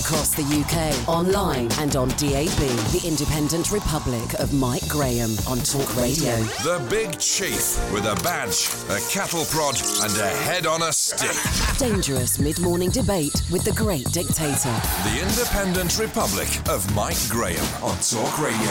Across the UK, online and on DAB, the Independent Republic of Mike Graham on Talk Radio. The Big Chief with a badge, a cattle prod, and a head on a stick. Dangerous mid morning debate with the great dictator. The Independent Republic of Mike Graham on Talk Radio.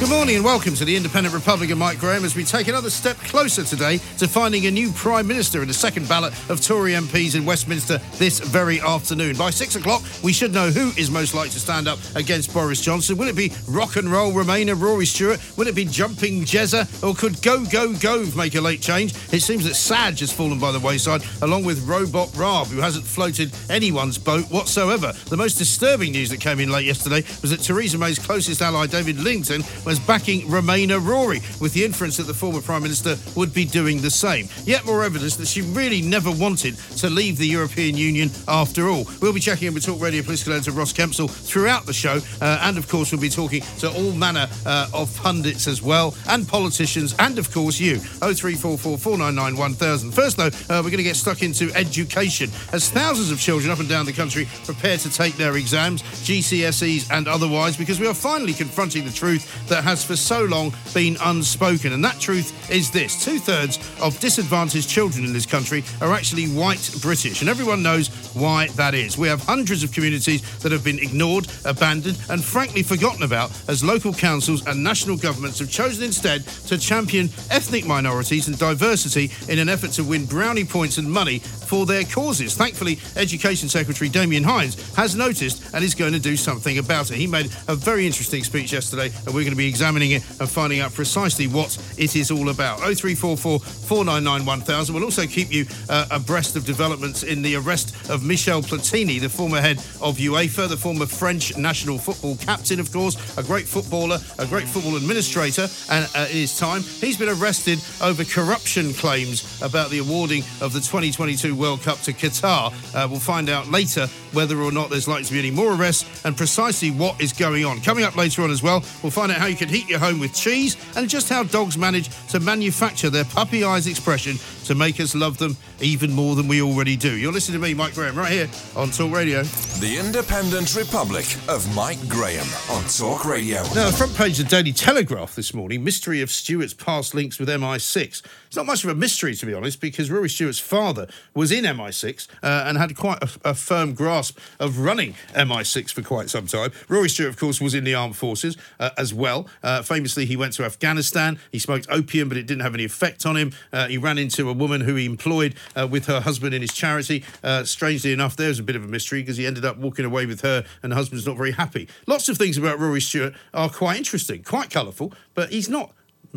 Good morning and welcome to the Independent Republic of Mike Graham as we take another step closer today to finding a new Prime Minister in the second ballot of Tory MPs in Westminster this very afternoon. By six o'clock, we should know who is most likely to stand up against Boris Johnson. Will it be rock and roll Remainer Rory Stewart? Will it be jumping Jezza? Or could Go Go Gove make a late change? It seems that Saj has fallen by the wayside, along with Robot Raab, who hasn't floated anyone's boat whatsoever. The most disturbing news that came in late yesterday was that Theresa May's closest ally, David Lidington, was backing Remainer Rory, with the inference that the former Prime Minister would be doing the same. Yet more evidence that she really never wanted to leave the European Union after all. We'll be checking in with Talk Radio political editor Ross Kempsell throughout the show, uh, and of course, we'll be talking to all manner uh, of pundits as well, and politicians, and of course, you. 0344 499 1000. First, though, uh, we're going to get stuck into education as thousands of children up and down the country prepare to take their exams, GCSEs and otherwise, because we are finally confronting the truth that has for so long been unspoken. And that truth is this two thirds of disadvantaged children in this country are actually white British. And everyone knows why that is. We have hundreds of communities that have been ignored, abandoned, and frankly forgotten about as local councils and national governments have chosen instead to champion ethnic minorities and diversity in an effort to win brownie points and money for their causes. Thankfully, Education Secretary Damian Hinds has noticed and is going to do something about it. He made a very interesting speech yesterday, and we're going to be examining it and finding out precisely what it is all about. 0344 499 1000. We'll also keep you uh, abreast of developments in the arrest of Michel Platini, the former head of UEFA, the former French national football captain, of course, a great footballer, a great football administrator, and uh, his time, he's been arrested over corruption claims about the awarding of the 2022 World Cup to Qatar. Uh, we'll find out later whether or not there's likely to be any more arrests and precisely what is going on. Coming up later on as well, we'll find out how you can heat your home with cheese and just how dogs manage to manufacture their puppy eyes expression to make us love them even more than we already do. You're listening to me, Mike Graham, right here on Talk Radio. The Independent Republic of Mike Graham on Talk Radio. Now, the front page of the Daily Telegraph this morning mystery of Stewart's past links with MI6. It's not much of a mystery, to be honest, because Rory Stewart's father was in MI6 uh, and had quite a, a, firm grasp of running MI6 for quite some time. Rory Stewart, of course, was in the armed forces uh, as well. Uh, famously, he went to Afghanistan. He smoked opium, but it didn't have any effect on him. Uh, he ran into a woman who he employed uh, with her husband in his charity. Uh, strangely enough, there's a bit of a mystery because he ended up walking away with her, and the husband's not very happy. Lots of things about Rory Stewart are quite interesting, quite colourful, but he's not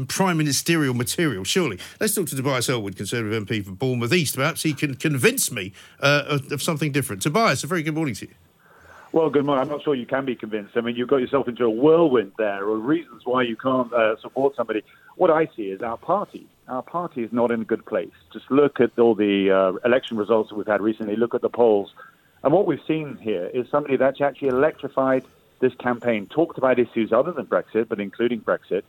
prime ministerial material, surely. Let's talk to Tobias Ellwood, Conservative MP for Bournemouth East. Perhaps he can convince me uh, of, something different. Tobias, a very good morning to you. Well, good morning. I'm not sure you can be convinced. I mean, you've got yourself into a whirlwind there, or reasons why you can't uh, support somebody. What I see is our party. Our party is not in a good place. Just look at all the uh, election results that we've had recently. Look at the polls. And what we've seen here is somebody that's actually electrified this campaign, talked about issues other than Brexit, but including Brexit,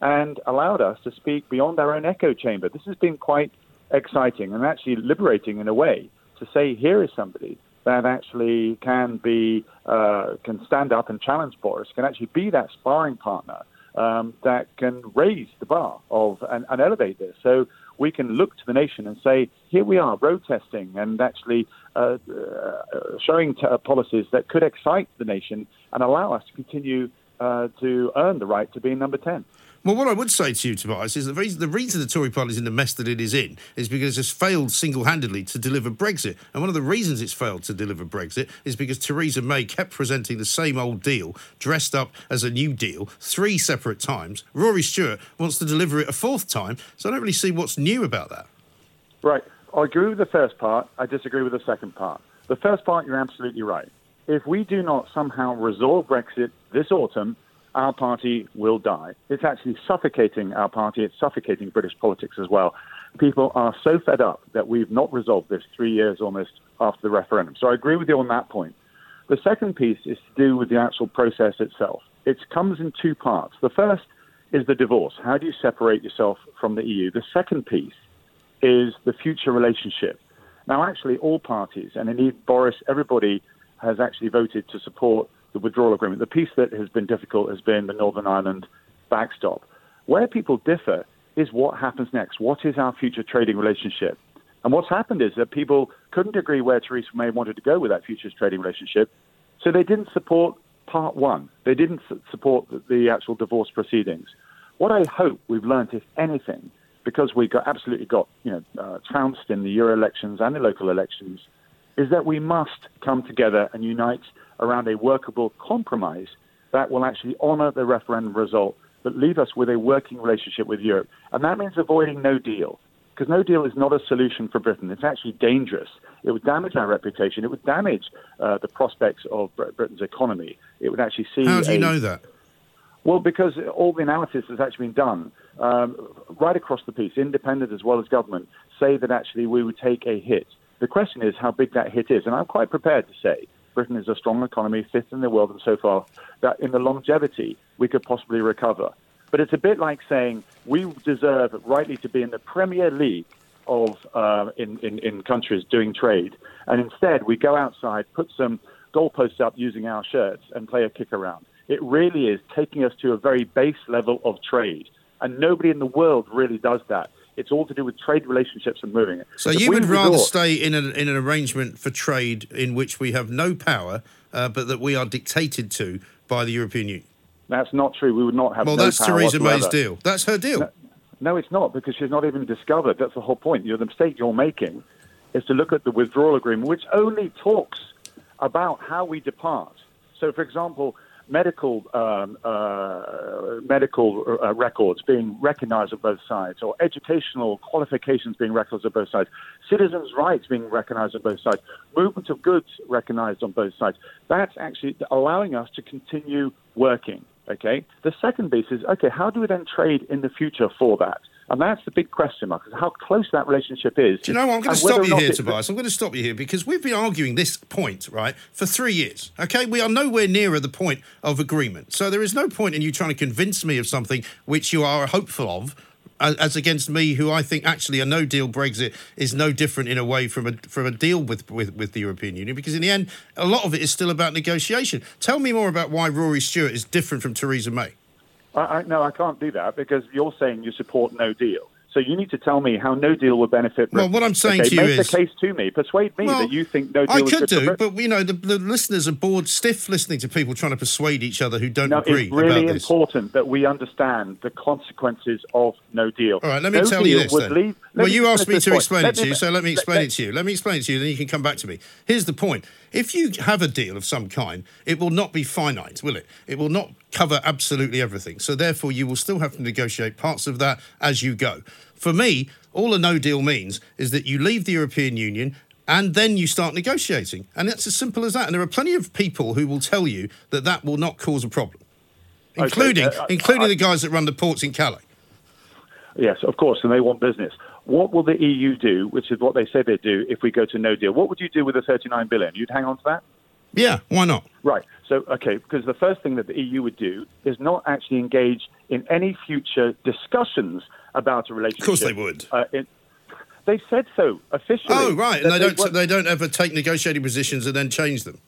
and allowed us to speak beyond our own echo chamber. This has been quite exciting and actually liberating in a way to say here is somebody that actually can be uh, can stand up and challenge Boris, can actually be that sparring partner um, that can raise the bar of and, and, elevate this. So we can look to the nation and say, here we are, road testing and actually uh, uh, showing t- policies that could excite the nation and allow us to continue uh, to earn the right to be number 10. Well, what I would say to you, Tobias, is the reason, the reason the Tory party is in the mess that it is in is because it's failed single handedly to deliver Brexit. And one of the reasons it's failed to deliver Brexit is because Theresa May kept presenting the same old deal, dressed up as a new deal, three separate times. Rory Stewart wants to deliver it a fourth time, so I don't really see what's new about that. Right. I agree with the first part. I disagree with the second part. The first part, you're absolutely right. If we do not somehow resolve Brexit this autumn, our party will die. It's actually suffocating our party. It's suffocating British politics as well. People are so fed up that we've not resolved this three years almost after the referendum. So I agree with you on that point. The second piece is to do with the actual process itself. It comes in two parts. The first is the divorce. How do you separate yourself from the EU? The second piece is the future relationship. Now, actually, all parties, and indeed Boris, everybody has actually voted to support the withdrawal agreement. The piece that has been difficult has been the Northern Ireland backstop. Where people differ is what happens next. What is our future trading relationship? And what's happened is that people couldn't agree where Theresa May wanted to go with that futures trading relationship, so they didn't support part one. They didn't support the actual divorce proceedings. What I hope we've learned, if anything, because we got absolutely got you know uh, trounced in the Euro elections and the local elections, is that we must come together and unite around a workable compromise that will actually honour the referendum result, but leave us with a working relationship with Europe. And that means avoiding no deal, because no deal is not a solution for Britain. It's actually dangerous. It would damage our reputation. It would damage uh, the prospects of Britain's economy. It would actually see. How do you a, know that? Well, because all the analysis has actually been done um, right across the piece, independent as well as government, say that actually we would take a hit. The question is how big that hit is, and I'm quite prepared to say Britain is a strong economy, fifth in the world, and so far that in the longevity we could possibly recover. But it's a bit like saying we deserve rightly to be in the Premier League of uh, in, in, in countries doing trade, and instead we go outside, put some goalposts up using our shirts, and play a kick around. It really is taking us to a very base level of trade. And nobody in the world really does that. It's all to do with trade relationships and moving it. So if you would rather stay in, a, in an arrangement for trade in which we have no power, uh, but that we are dictated to by the European Union? That's not true. We would not have. Well, no that's Theresa whatsoever. May's deal. That's her deal. No, no, it's not because she's not even discovered. That's the whole point. You're, the mistake you're making is to look at the withdrawal agreement, which only talks about how we depart. So, for example, medical um, uh, medical uh, records being recognised on both sides, or educational qualifications being recognised on both sides, citizens' rights being recognised on both sides, movement of goods recognised on both sides. That's actually allowing us to continue working. Okay. The second piece is okay. How do we then trade in the future for that? And that's the big question mark, is how close that relationship is. Do you know what? I'm going to stop you here, Tobias. I'm going to stop you here because we've been arguing this point, right, for three years. Okay? We are nowhere nearer the point of agreement. So there is no point in you trying to convince me of something which you are hopeful of. As against me, who I think actually a no deal Brexit is no different in a way from a from a deal with, with, with the European Union, because in the end, a lot of it is still about negotiation. Tell me more about why Rory Stewart is different from Theresa May. I, I, no, I can't do that because you're saying you support no deal. So you need to tell me how no deal would benefit. Britain. Well, what I'm saying okay, to you make is, the case to me. Persuade me well, that you think no deal. I could do, but you know the, the, listeners are bored stiff listening to people trying to persuade each other who don't no, agree. It's really important that we understand the consequences of no deal. All right, let me no tell you this. Then. Leave, well, you asked me to point. explain let it to you, so let me explain let, it to you. Let me explain it to you, then you can come back to me. Here's the point: if you have a deal of some kind, it will not be finite, will it? It will not cover absolutely everything. So therefore, you will still have to negotiate parts of that as you go. For me, all a no deal means is that you leave the European Union and then you start negotiating. And it's as simple as that. And there are plenty of people who will tell you that that will not cause a problem, including, okay, uh, including I, the guys that run the ports in Calais. Yes, of course, and they want business. What will the EU do, which is what they say they'd do, if we go to no deal? What would you do with the 39 billion? You'd hang on to that? Yeah, why not? Right. So, okay, because the first thing that the EU would do is not actually engage in any future discussions about a relationship. Of course, they would. Uh, it, they said so officially. Oh, right, and they, they don't. Won't. They don't ever take negotiating positions and then change them.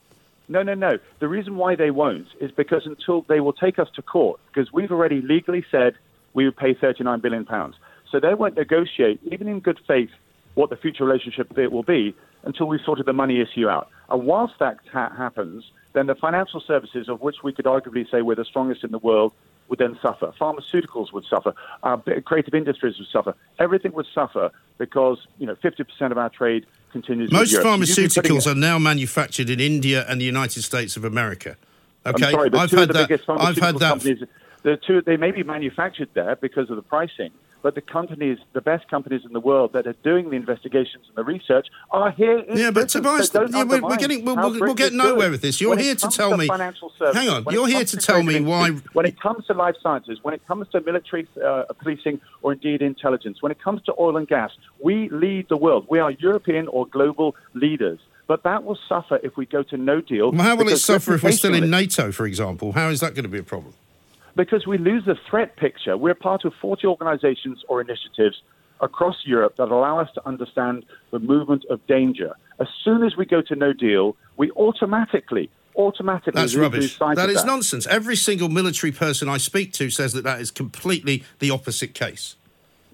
No, no, no. The reason why they won't is because until they will take us to court, because we've already legally said we would pay 39 billion pounds. So they won't negotiate, even in good faith, what the future relationship will be until we've sorted the money issue out. And whilst that ha- happens, then the financial services, of which we could arguably say we're the strongest in the world, would then suffer. Pharmaceuticals would suffer. Uh, our creative industries would suffer. Everything would suffer because you know 50% of our trade continues. Most pharmaceuticals are now manufactured in India and the United States of America. Okay, sorry, I've had that. I've had that. The two, they may be manufactured there because of the pricing, but the companies, the best companies in the world that are doing the investigations and the research are here. In Yeah, but. Tobias, yeah, we're, we're getting, we'll, we'll, we'll get nowhere with this. You're When here to tell me. Financial services, Hang on, you're here comes to tell me why. When it comes to life sciences, when it comes to military uh, policing or indeed intelligence, when it comes to oil and gas, we lead the world. We are European or global leaders. But that will suffer if we go to no deal. Well, how will it suffer if we're still in NATO, for example? How is that going to be a problem? Because we lose the threat picture. We're part of 40 organizations or initiatives across Europe that allow us to understand the movement of danger. As soon as we go to no deal, we automatically, automatically That's lose rubbish. That is nonsense. Every single military person I speak to says that that is completely the opposite case.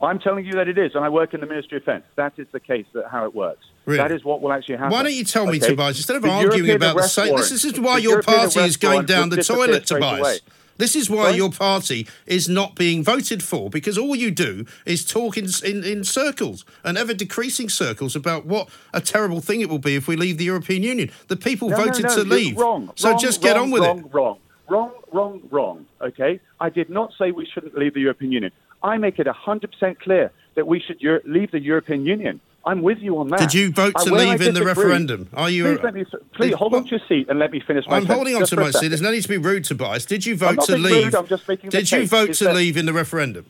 I'm telling you that it is, and I work in the Ministry of Defence. That is the case, that how it works. Really? That is what will actually happen. Why don't you tell me, Okay? Tobias, instead of The arguing European about the same, this is why the your European party is going down the toilet, Tobias. away. This is why Sorry? your party is not being voted for because all you do is talk in, in, in circles and ever decreasing circles about what a terrible thing it will be if we leave the European Union. The people No, no, voted no, to you're leave. Wrong. so wrong, just get wrong, on with wrong, it. Wrong, wrong, wrong, wrong. Okay, I did not say we shouldn't leave the European Union. I make it hundred percent clear that we should Euro- leave the European Union. I'm with you on that. Did you vote to leave in the referendum? Are you? Please, let me, please hold on to your seat and let me finish my I'm sentence holding on just to my seat. There's no need to be rude, Tobias. Did you I'm vote not to being leave? rude, I'm just making the Did you case. vote Is to that- leave in the referendum?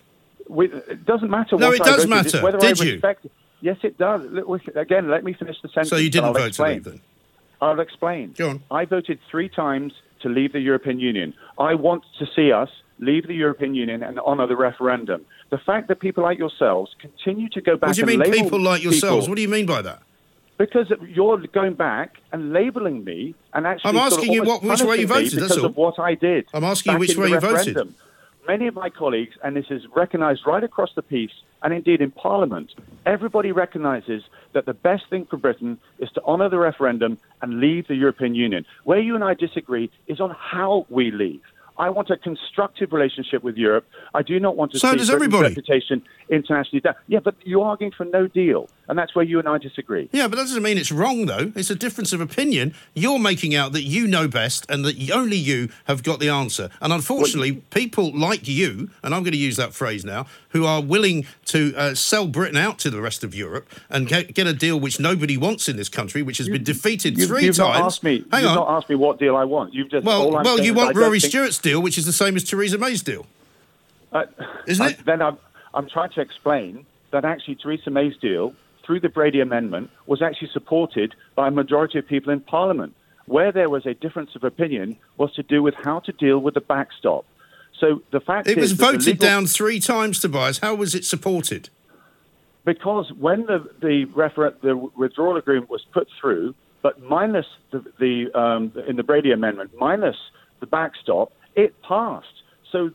We, it doesn't matter. No, what it I does matter. Did I you? respect, Yes, it does. Again, let me finish the sentence. So you didn't vote explain. to leave then? I'll explain. Go on. I voted three times to leave the European Union. I want to see us leave the European Union and honour the referendum. The fact that people like yourselves continue to go back What do you mean, people like yourselves? people- What do you mean by that? because you're going back and labelling me and actually. I'm asking you what- which way you voted, because of what I did. I'm asking you which way you voted. Many of my colleagues, and this is recognised right across the piece, and indeed in Parliament, everybody recognises that the best thing for Britain is to honour the referendum and leave the European Union. Where you and I disagree is on how we leave. I want a constructive relationship with Europe. I do not want to So see does everybody. reputation internationally down. Yeah, but you're arguing for no deal, and that's where you and I disagree. Yeah, but that doesn't mean it's wrong, though. It's a difference of opinion. You're making out that you know best and that only you have got the answer. And unfortunately, people like you, and I'm going to use that phrase now, who are willing to uh, sell Britain out to the rest of Europe and get, get a deal which nobody wants in this country, which has been defeated You've, 3 you've times. Not asked me, Hang you've on. not asked me what deal I want. You've just well, well, you want Rory think- Stewart's deal, which is the same as Theresa May's deal. Uh, Isn't I- it? Then I'm, I'm trying to explain that actually Theresa May's deal, through the Brady Amendment, was actually supported by a majority of people in Parliament. Where there was a difference of opinion was to do with how to deal with the backstop. So the fact It was voted legal- down three times, Tobias. How was it supported? because when the the, refer- the withdrawal agreement was put through, but minus the, the um, in the Brady Amendment, minus the backstop, it passed. So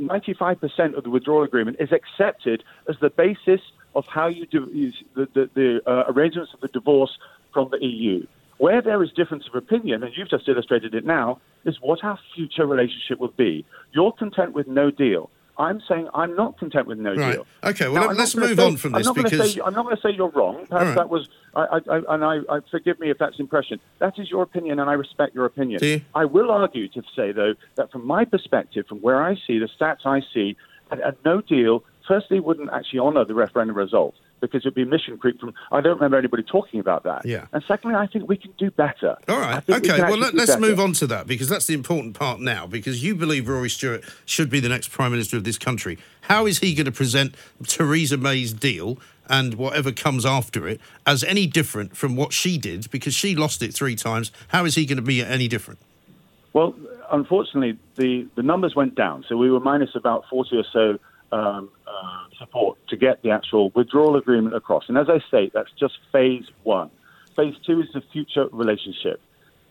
95% of the withdrawal agreement is accepted as the basis of how you do the, the, the uh, arrangements of the divorce from the EU. Where there is difference of opinion, and you've just illustrated it now, is what our future relationship will be. You're content with no deal. I'm saying I'm not content with no Right. deal. Okay, well, Now, let- I'm let's move say- on from I'm this because- say, I'm not going to say you're wrong. Perhaps right. that was, I, I, I, and I, I forgive me if that's impression. That is your opinion, and I respect your opinion. You? I will argue to say though that from my perspective, from where I see the stats I see, a, a no deal firstly wouldn't actually honour the referendum result because it'd be mission creep. From I don't remember anybody talking about that. Yeah. And secondly, I think we can do better. All right. Think we Okay. Well, let, let's better. move on to that because that's the important part now. Because you believe Rory Stewart should be the next prime minister of this country. How is he going to present Theresa May's deal and whatever comes after it as any different from what she did? Because she lost it three times. How is he going to be any different? Well, unfortunately, the, the numbers went down. So we were minus about 40 or so um, support to get the actual withdrawal agreement across. And as I say, that's just phase one. Phase two is the future relationship.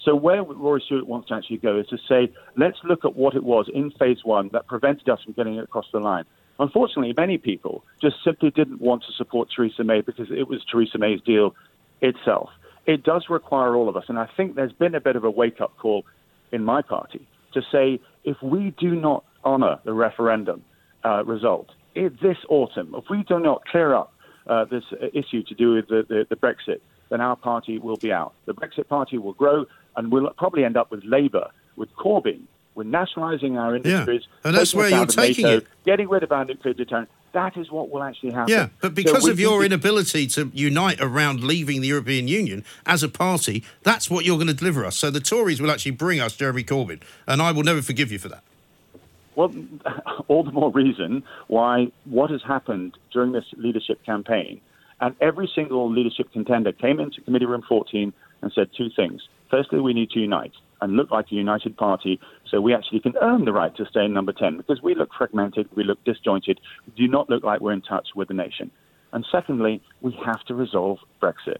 So where Rory Stewart wants to actually go is to say, let's look at what it was in phase one that prevented us from getting it across the line. Unfortunately, many people just simply didn't want to support Theresa May because it was Theresa May's deal itself. It does require all of us, and I think there's been a bit of a wake-up call in my party to say if we do not honour the referendum uh, result this autumn, if we do not clear up uh, this issue to do with the, the, the Brexit, then our party will be out. The Brexit party will grow, and we'll probably end up with Labour, with Corbyn, with nationalising our industries, And that's where you're taking NATO, it. getting rid of our nuclear deterrent. That is what will actually happen. Yeah, but because we of your inability to unite around leaving the European Union as a party, that's what you're going to deliver us. So the Tories will actually bring us Jeremy Corbyn, and I will never forgive you for that. Well, all the more reason why what has happened during this leadership campaign, and every single leadership contender came into Committee Room 14 and said two things. Firstly, we need to unite and look like a united party so we actually can earn the right to stay in number 10 because we look fragmented, we look disjointed, we do not look like we're in touch with the nation. And secondly, we have to resolve Brexit.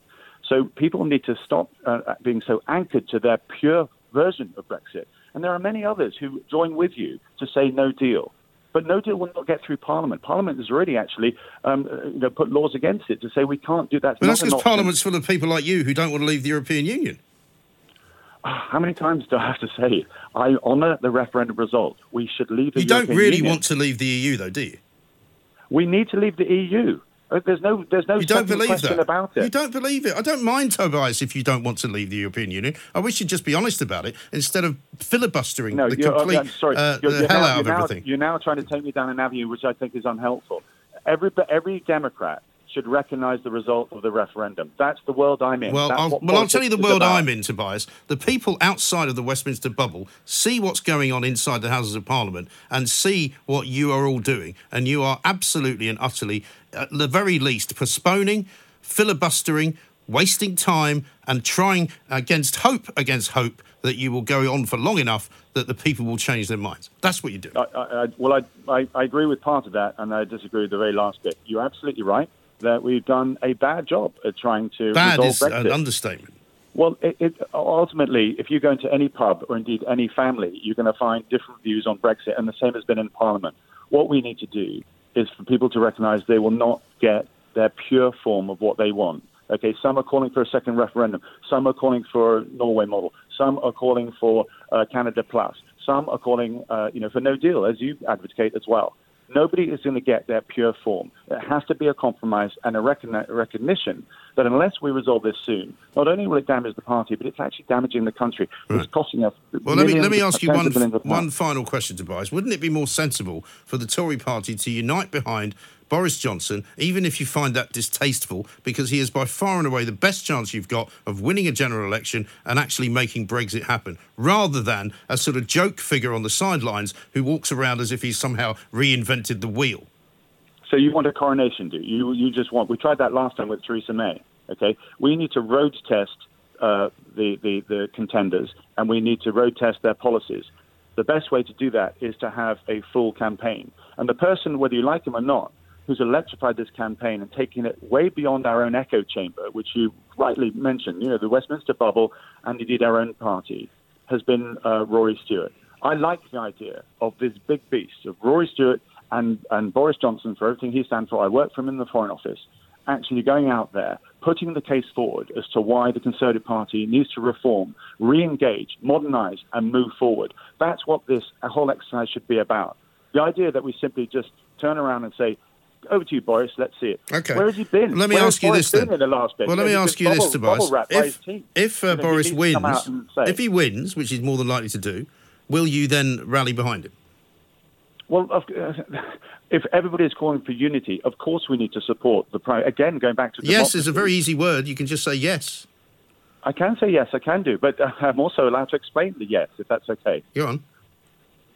So people need to stop uh, being so anchored to their pure version of Brexit. And there are many others who join with you to say no deal. But no deal will not get through Parliament. Parliament has already actually um, uh, you know, put laws against it to say we can't do that. But that's because. Parliament's full of people like you who don't want to leave the European Union. How many times do I have to say it? I honour the referendum result? We should leave the You don't really Union. want to leave the EU, though, do you? We need to leave the EU. Uh, There's no, there's no You don't believe that. about it. You don't believe it. I don't mind, Tobias, if you don't want to leave the European Union. I wish you'd just be honest about it instead of filibustering No, the you're, complete I'm sorry. uh, you're, the you're hell now, out of you're now- everything. You're now trying to take me down an avenue which I think is unhelpful. Every every Democrat should recognise the result of the referendum. That's the world I'm in. Well, That's I'll, well, I'll tell you the world. I'm in, Tobias. The people outside of the Westminster bubble see what's going on inside the Houses of Parliament and see what you are all doing. And you are absolutely and utterly, at the very least, postponing, filibustering, wasting time, and trying against hope, against hope, that you will go on for long enough that the people will change their minds. That's what you do. I, I, well, I, I, I agree with part of that, and I disagree with the very last bit. You're absolutely right that we've done a bad job at trying to Bad resolve is Brexit. an understatement. Well, it, it, ultimately, if you go into any pub or indeed any family, you're going to find different views on Brexit, and the same has been in Parliament. What we need to do is for people to recognise they will not get their pure form of what they want. Okay, some are calling for a second referendum. Some are calling for Norway model. Some are calling for uh, Canada Plus. Some are calling, uh, you know, for no deal, as you advocate as well. Nobody is going to get their pure form. It has to be a compromise and a recogni- recognition that unless we resolve this soon, not only will it damage the party, but it's actually damaging the country. It's costing us. Well, let me let me ask you one of billions of one final question, Tobias. Wouldn't it be more sensible for the Tory party to unite behind Boris Johnson, even if you find that distasteful, because he is by far and away the best chance you've got of winning a general election and actually making Brexit happen, rather than a sort of joke figure on the sidelines who walks around as if he's somehow reinvented the wheel. So you want a coronation, do you? You just want. We tried that last time with Theresa May. Okay, we need to road test uh, the, the the contenders, and we need to road test their policies. The best way to do that is to have a full campaign, and the person, whether you like him or not, who's electrified this campaign and taken it way beyond our own echo chamber, which you rightly mentioned, you know, the Westminster bubble, and indeed our own party, has been uh, Rory Stewart. I like the idea of this big beast of Rory Stewart and, and Boris Johnson for everything he stands for. I worked for him in the Foreign Office. Actually, going out there, putting the case forward as to why the Conservative Party needs to reform, re engage, modernise, and move forward. That's what this whole exercise should be about. The idea that we simply just turn around and say, over to you, Boris. Let's see it. Okay. Where has he been? Let me Where ask you Boris this been then. in the last bit? Well, let me ask you this, bubble- Tobias. bubble wrapped by his If, if uh, You know, Boris wins, if he wins, which he's more than likely to do, will you then rally behind him? Well, if everybody is calling for unity, of course we need to support the prime. Again, going back to Yes is a very easy word. You can just say yes. I can say yes, I can do, but I'm also allowed to explain the yes, if that's okay. Go on.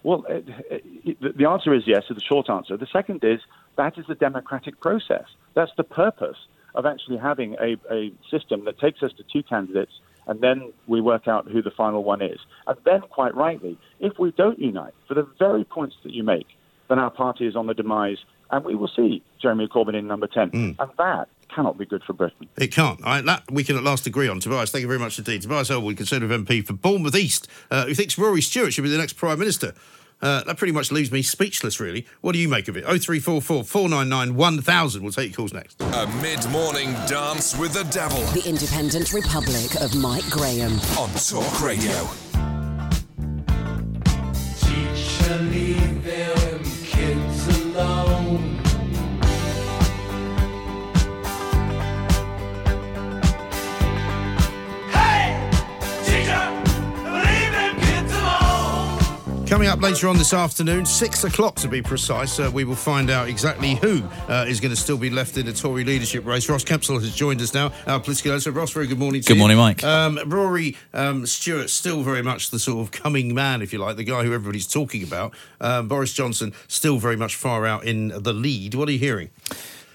Well, uh, uh, the the answer is yes, is the short answer. The second is that is the democratic process. That's the purpose of actually having a, a system that takes us to two candidates and then we work out who the final one is. And then, quite rightly, if we don't unite for the very points that you make, then our party is on the demise and we will see Jeremy Corbyn in number 10. Hmm. And that cannot be good for Britain. It can't. Right, that we can at last agree on. Tobias, thank you very much indeed. Tobias Ellwood, Conservative MP for Bournemouth East, uh, who thinks Rory Stewart should be the next Prime Minister. Uh, that pretty much leaves me speechless, really. What do you make of it? 0344 499 1000. We'll take your calls next. A mid morning dance with the devil The Independent Republic of Mike Graham. on Talk Radio. Teacher, leave them kids alone. Coming up later on this afternoon, six o'clock to be precise, uh, we will find out exactly who uh, is going to still be left in the Tory leadership race. Ross Kempsell has joined us now, our political editor. Ross, very good morning to Good you. morning, Mike. Um, Rory um, Stewart, still very much the sort of coming man, if you like, the guy who everybody's talking about. Um, Boris Johnson, still very much far out in the lead. What are you hearing?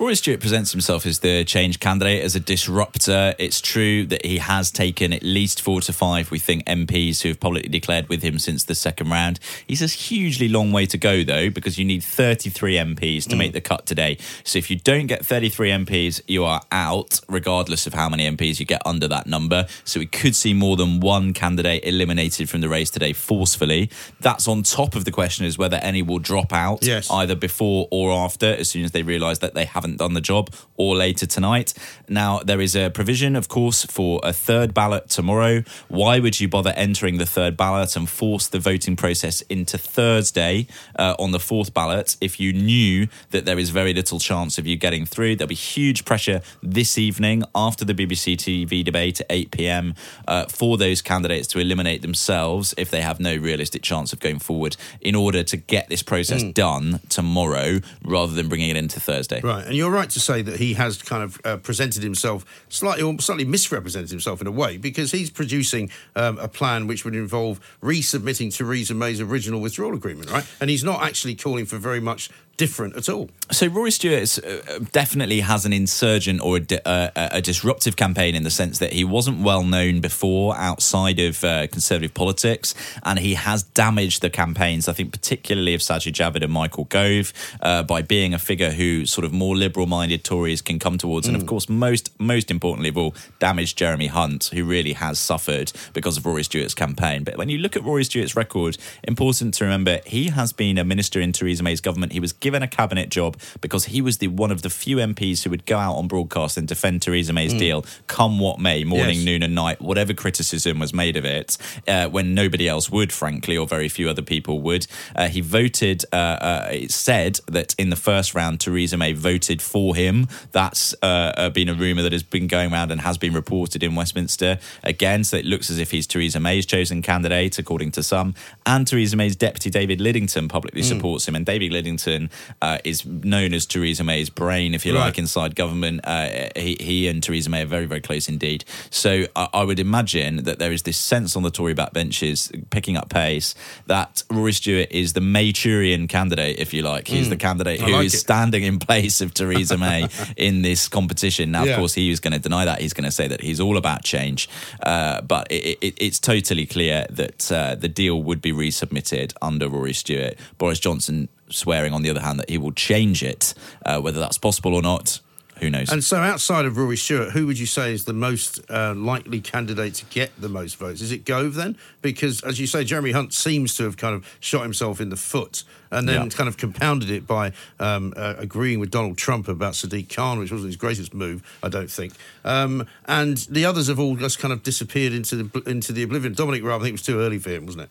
Rory Stewart presents himself as the change candidate, as a disruptor. It's true that he has taken at least four to five, we think, MPs who have publicly declared with him since the second round. He's a hugely long way to go, though, because you need 33 MPs to mm. make the cut today. So if you don't get 33 MPs, you are out, regardless of how many MPs you get under that number. So we could see more than one candidate eliminated from the race today forcefully. That's on top of the question is whether any will drop out Yes. either before or after, as soon as they realise that they haven't done the job, or later tonight. Now, there is a provision, of course, for a third ballot tomorrow. Why would you bother entering the third ballot and force the voting process into Thursday uh, on the fourth ballot if you knew that there is very little chance of you getting through? There'll be huge pressure this evening after the BBC TV debate at 8 pm uh, for those candidates to eliminate themselves if they have no realistic chance of going forward in order to get this process done tomorrow rather than bringing it into Thursday. Right, and you're right to say that he has kind of uh, presented himself slightly, or slightly misrepresented himself in a way, because he's producing um, a plan which would involve resubmitting Theresa May's original withdrawal agreement, right? And he's not actually calling for very much different at all. So Rory Stewart uh, definitely has an insurgent or a, di- uh, a disruptive campaign in the sense that he wasn't well known before outside of uh, conservative politics, and he has damaged the campaigns. I think particularly of Sajid Javid and Michael Gove uh, by being a figure who sort of more liberal-minded Tories can come towards, and of course most most importantly of all, damaged Jeremy Hunt, who really has suffered because of Rory Stewart's campaign. But when you look at Rory Stewart's record, important to remember he has been a minister in Theresa May's government. He was given a cabinet job because he was the one of the few MPs who would go out on broadcast and defend Theresa May's deal, come what may, morning, Yes. noon, and night, whatever criticism was made of it, uh, when nobody else would, frankly, or very few other people would. Uh, he voted. Uh, uh, it said that in the first round, Theresa May voted for him. That's uh, uh, been a rumor that has been going around and has been reported in Westminster again. So it looks as if he's Theresa May's chosen candidate, according to some. And Theresa May's deputy, David Lidington, publicly supports him. And David Lidington uh, is known as Theresa May's brain, if you Right. like, inside government. Uh, he, he and Theresa May are very, very close indeed. So I, I would imagine that there is this sense on the Tory backbenches, picking up pace, that Rory Stewart is the Mayturian candidate, if you like. He's the candidate who is like it. standing in place of Theresa May in this competition. Now, Yeah. of course, he is going to deny that. He's going to say that he's all about change. Uh, but it, it, it's totally clear that uh, the deal would be resubmitted under Rory Stewart. Boris Johnson swearing, on the other hand, that he will change it. Uh, whether that's possible or not, who knows? And so, outside of Rory Stewart, who would you say is the most uh, likely candidate to get the most votes? Is it Gove then? Because, as you say, Jeremy Hunt seems to have kind of shot himself in the foot and then Yeah. kind of compounded it by um, uh, agreeing with Donald Trump about Sadiq Khan, which wasn't his greatest move, I don't think. Um, and the others have all just kind of disappeared into the into the oblivion. Dominic Raab, I think it was too early for him, wasn't it?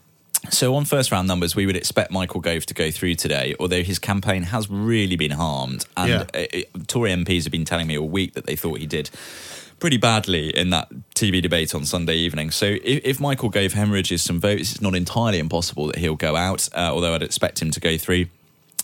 So on first round numbers, we would expect Michael Gove to go through today, although his campaign has really been harmed. And Yeah. uh, it- Tory MPs have been telling me all week that they thought he did pretty badly in that TV debate on Sunday evening. So if, if Michael Gove hemorrhages some votes, it's not entirely impossible that he'll go out, uh, although I'd expect him to go through.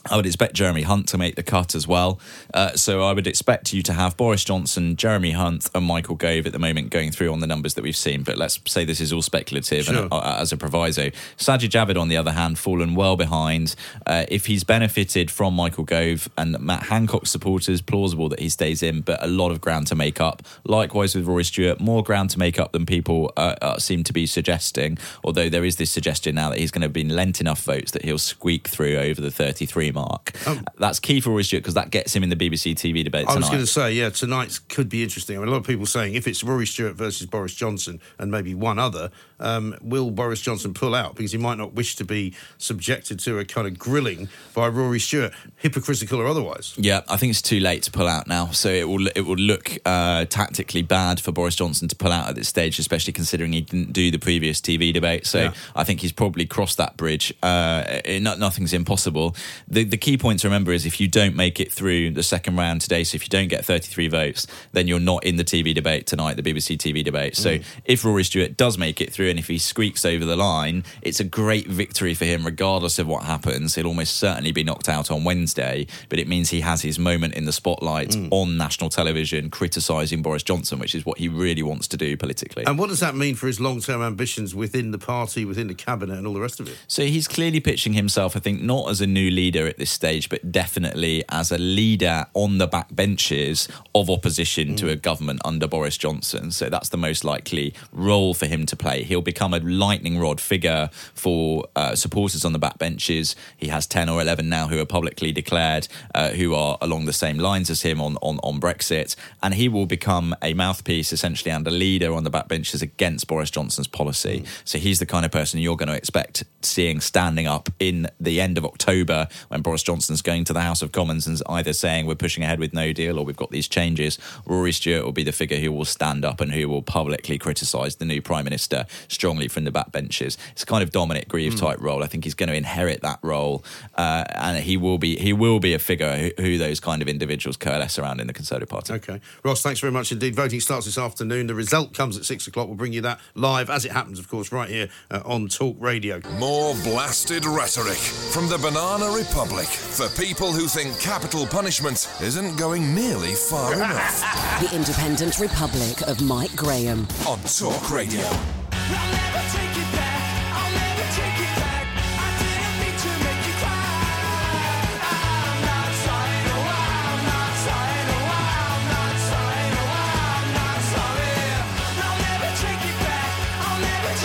I would expect Jeremy Hunt to make the cut as well. Uh, so I would expect you to have Boris Johnson, Jeremy Hunt, and Michael Gove at the moment going through on the numbers that we've seen. But let's say this is all speculative Sure. and uh, as a proviso. Sajid Javid, on the other hand, fallen well behind. Uh, if he's benefited from Michael Gove and Matt Hancock's supporters, plausible that he stays in, but a lot of ground to make up. Likewise with Roy Stewart, more ground to make up than people uh, uh, seem to be suggesting. Although there is this suggestion now that he's going to have been lent enough votes that he'll squeak through over the 33 mark. Oh. That's key for Rory Stewart because that gets him in the BBC TV debate I tonight. was going to say, yeah, tonight could be interesting. I mean, a lot of people saying if it's Rory Stewart versus Boris Johnson and maybe one other, um, will Boris Johnson pull out because he might not wish to be subjected to a kind of grilling by Rory Stewart, hypocritical or otherwise? Yeah, I think it's too late to pull out now. So it will it will look uh, tactically bad for Boris Johnson to pull out at this stage, especially considering he didn't do the previous TV debate. So Yeah. I think he's probably crossed that bridge. Uh, it, no- nothing's impossible. the, the key point to remember is if you don't make it through the second round today, so if you don't get 33 votes, then you're not in the TV debate tonight, the BBC TV debate. So if Rory Stewart does make it through and if he squeaks over the line, it's a great victory for him, regardless of what happens. He'll almost certainly be knocked out on Wednesday, but it means he has his moment in the spotlight mm. on national television, criticising Boris Johnson, which is what he really wants to do politically. And what does that mean for his long-term ambitions within the party, within the cabinet, and all the rest of it? So he's clearly pitching himself, I think, not as a new leader at this stage, but definitely as a leader on the backbenches of opposition to mm. a government under Boris Johnson. So that's the most likely role for him to play. He'll become a lightning rod figure for uh, supporters on the backbenches. He has 10 or 11 now who are publicly declared, uh, who are along the same lines as him on, on, on Brexit. And he will become a mouthpiece, essentially, and a leader on the backbenches against Boris Johnson's policy. So he's the kind of person you're going to expect seeing standing up in the end of October when Boris Johnson's going to the House of Commons and either saying we're pushing ahead with no deal or we've got these changes. Rory Stewart will be the figure who will stand up and who will publicly criticise the new Prime Minister strongly from the backbenches. It's a kind of Dominic Grieve type role. I think he's going to inherit that role, uh, and he will be he will be a figure who, who those kind of individuals coalesce around in the Conservative Party. Okay. Ross, thanks very much indeed. Voting starts this afternoon. The result comes at six o'clock. We'll bring you that live as it happens, of course, right here uh, on Talk Radio. More blasted rhetoric from the Banana Republic for people who think capital punishment isn't going nearly far enough. The Independent Republic of Mike Graham. On Talk Radio. I'll never take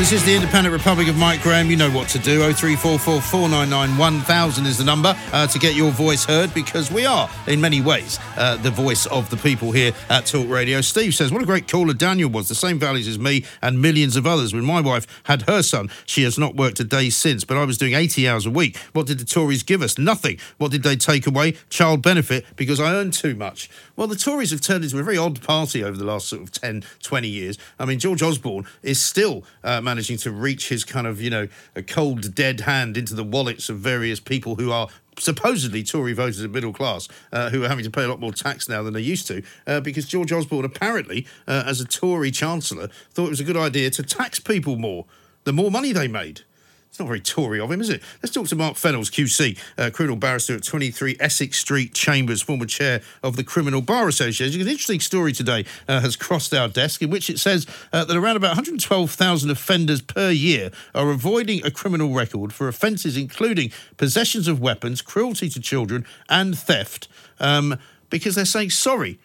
This is the Independent Republic of Mike Graham. You know what to do. 0344 499 1000 is the number uh, to get your voice heard because we are, in many ways, uh, the voice of the people here at Talk Radio. Steve says, What a great caller Daniel was. The same values as me and millions of others. When my wife had her son, she has not worked a day since, but I was doing 80 hours a week. What did the Tories give us? Nothing. What did they take away? Child benefit because I earned too much. Well, the Tories have turned into a very odd party over the last sort of 10, 20 years. I mean, George Osborne is still uh, managing to reach his kind of, you know, a cold, dead hand into the wallets of various people who are supposedly Tory voters of middle class uh, who are having to pay a lot more tax now than they used to uh, because George Osborne apparently, uh, as a Tory chancellor, thought it was a good idea to tax people more the more money they made. It's not very Tory of him, is it? Let's talk to Mark Fenhalls, QC, uh, criminal barrister at 23 Essex Street Chambers, former chair of the Criminal Bar Association. An interesting story today uh, has crossed our desk in which it says uh, that around about 112,000 offenders per year are avoiding a criminal record for offences including possessions of weapons, cruelty to children, and theft um, because they're saying sorry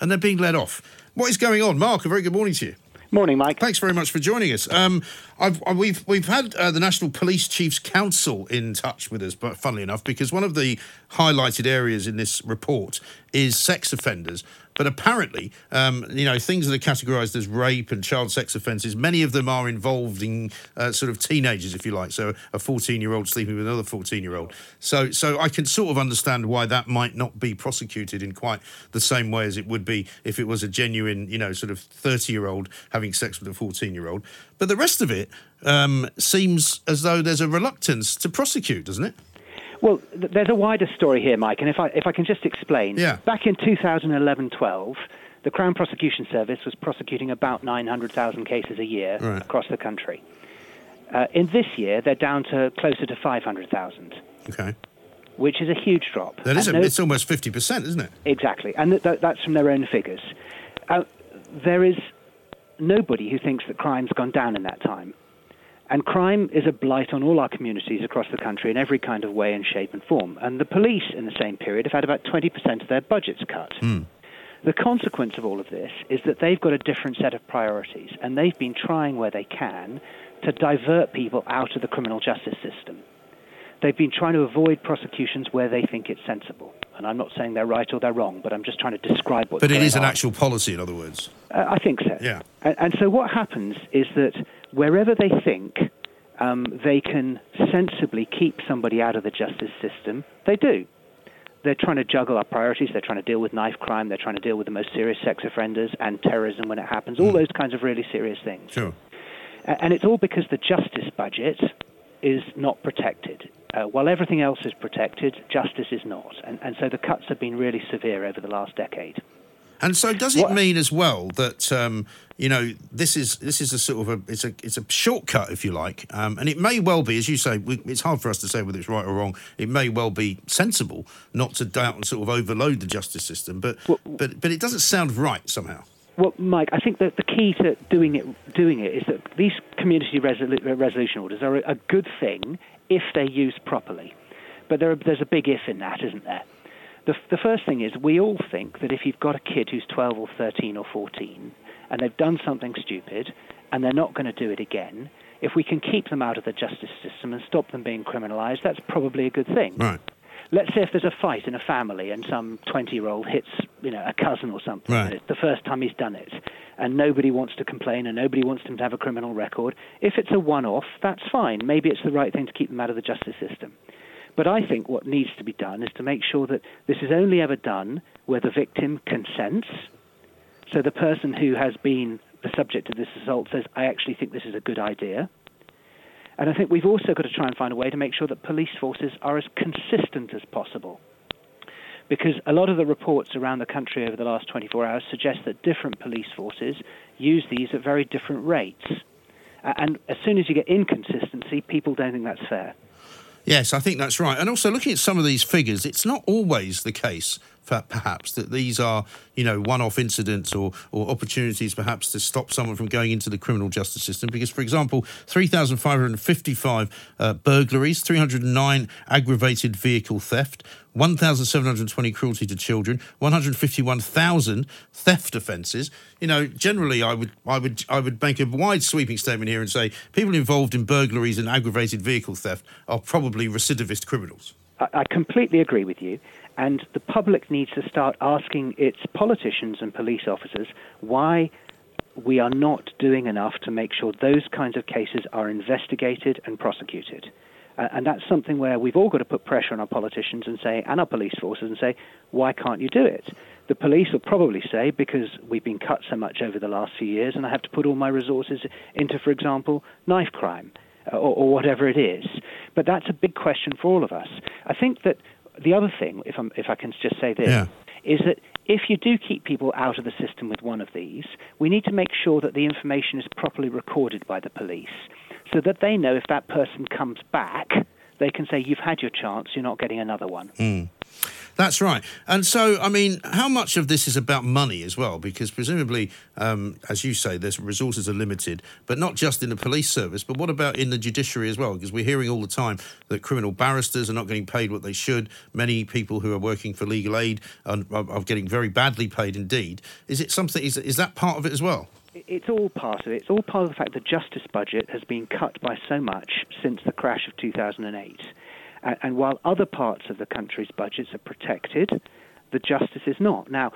and they're being let off. What is going on? Mark, a very good morning to you. Morning, Mike. Thanks very much for joining us. Um, I've, we've we've had uh, the National Police Chiefs Council in touch with us, but funnily enough, because one of the highlighted areas in this report is sex offenders. But apparently, um, you know, things that are categorised as rape and child sex offences, many of them are involving uh, sort of teenagers, if you like. So a 14-year-old sleeping with another 14-year-old. So, so I can sort of understand why that might not be prosecuted in quite the same way as it would be if it was a genuine, you know, sort of 30-year-old having sex with a 14-year-old. But the rest of it um, seems as though there's a reluctance to prosecute, doesn't it? Well, th- there's a wider story here, Mike, and if I if I can just explain. Yeah. Back in 2011-12, the Crown Prosecution Service was prosecuting about 900,000 cases a year Right. across the country. Uh, in this year, they're down to closer to 500,000, Okay. which is a huge drop. That is a, no- it's almost 50%, isn't it? Exactly, and th- th- that's from their own figures. Uh, there is nobody who thinks that crime's gone down in that time. And crime is a blight on all our communities across the country in every kind of way and shape and form. And the police, in the same period, have had about 20% of their budgets cut. The consequence of all of this is that they've got a different set of priorities, and they've been trying where they can to divert people out of the criminal justice system. They've been trying to avoid prosecutions where they think it's sensible. And I'm not saying they're right or they're wrong, but I'm just trying to describe what. But it is is an actual policy, in other words. Uh, I think so. Yeah. And, and so what happens is that wherever they think um, they can sensibly keep somebody out of the justice system, they do. They're trying to juggle our priorities. They're trying to deal with knife crime. They're trying to deal with the most serious sex offenders and terrorism when it happens. All those kinds of really serious things. Sure. And it's all because the justice budget is not protected. Uh, while everything else is protected, justice is not. And, and so the cuts have been really severe over the last decade. And so, does it What- mean as well that um, you know this is this is a sort of a it's a it's a shortcut, if you like, um, and it may well be, as you say, we, it's hard for us to say whether it's right or wrong. It may well be sensible not to doubt and sort of overload the justice system, but but but it doesn't sound right somehow. Well, Mike, I think that the key to doing it, doing it is that these community resolu- resolution orders are a, a good thing if they're used properly. But there are, there's a big if in that, isn't there? The, the first thing is we all think that if you've got a kid who's 12 or 13 or 14 and they've done something stupid and they're not going to do it again, if we can keep them out of the justice system and stop them being criminalised, that's probably a good thing. Right. Let's say if there's a fight in a family and some 20-year-old hits, you know, a cousin or something, Right. it's the first time he's done it, and nobody wants to complain and nobody wants him to have a criminal record. If it's a one-off, that's fine. Maybe it's the right thing to keep them out of the justice system. But I think what needs to be done is to make sure that this is only ever done where the victim consents. So the person who has been the subject of this assault says, I actually think this is a good idea. And I think we've also got to try and find a way to make sure that police forces are as consistent as possible. Because a lot of the reports around the country over the last 24 hours suggest that different police forces use these at very different rates. And as soon as you get inconsistency, people don't think that's fair. Yes, I think that's right. And also looking at some of these figures, it's not always the case, perhaps, that these are, you know, one-off incidents or, or opportunities, perhaps, to stop someone from going into the criminal justice system. Because, for example, 3,555 uh, burglaries, 309 aggravated vehicle theft, 1,720 cruelty to children, 151,000 theft offences. You know, generally, I would, I would, I would make a wide sweeping statement here and say people involved in burglaries and aggravated vehicle theft are probably recidivist criminals. I, I completely agree with you. And the public needs to start asking its politicians and police officers why we are not doing enough to make sure those kinds of cases are investigated and prosecuted. Uh, and that's something where we've all got to put pressure on our politicians and say, and our police forces and say, why can't you do it? The police will probably say, because we've been cut so much over the last few years, and I have to put all my resources into, for example, knife crime uh, or, or whatever it is. But that's a big question for all of us. I think that the other thing, if, I'm, if I can just say this, Yeah. is that if you do keep people out of the system with one of these, we need to make sure that the information is properly recorded by the police so that they know if that person comes back, they can say, You've had your chance, you're not getting another one. Hmm. That's right. And so, I mean, how much of this is about money as well? Because presumably, um, as you say, there's resources are limited, but not just in the police service, but what about in the judiciary as well? Because we're hearing all the time that criminal barristers are not getting paid what they should. Many people who are working for legal aid are, are, are getting very badly paid indeed. Is it something? Is, is that part of it as well? It's all part of it. It's all part of the fact the justice budget has been cut by so much since the crash of 2008. And, while other parts of the country's budgets are protected, the justice is not. Now,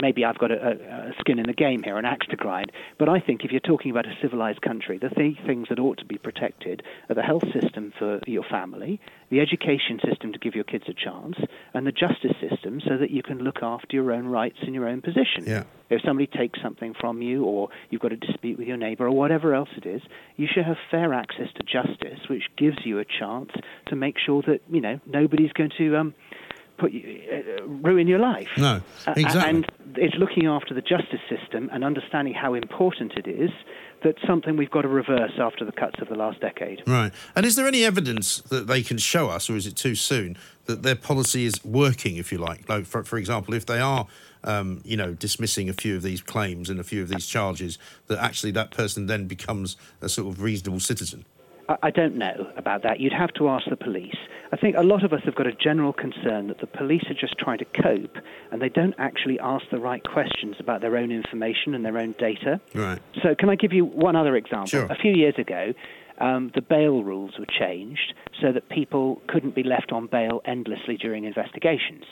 maybe I've got a, a, a skin in the game here, an axe to grind, but I think if you're talking about a civilized country, the th- things that ought to be protected are the health system for your family, the education system to give your kids a chance, and the justice system so that you can look after your own rights in your own position. Yeah. If somebody takes something from you, or you've got a dispute with your neighbour, or whatever else it is, you should have fair access to justice, which gives you a chance to make sure that you know nobody's going to um, put you, uh, ruin your life. No, exactly. And it's looking after the justice system and understanding how important it is. That's something we've got to reverse after the cuts of the last decade. Right. And is there any evidence that they can show us, or is it too soon, that their policy is working, if you like? Like, for, for example, if they are, um, you know, dismissing a few of these claims and a few of these charges, that actually that person then becomes a sort of reasonable citizen? I don't know about that. You'd have to ask the police. I think a lot of us have got a general concern that the police are just trying to cope and they don't actually ask the right questions about their own information and their own data. Right. So, can I give you one other example? Sure. A few years ago, um, the bail rules were changed so that people couldn't be left on bail endlessly during investigations.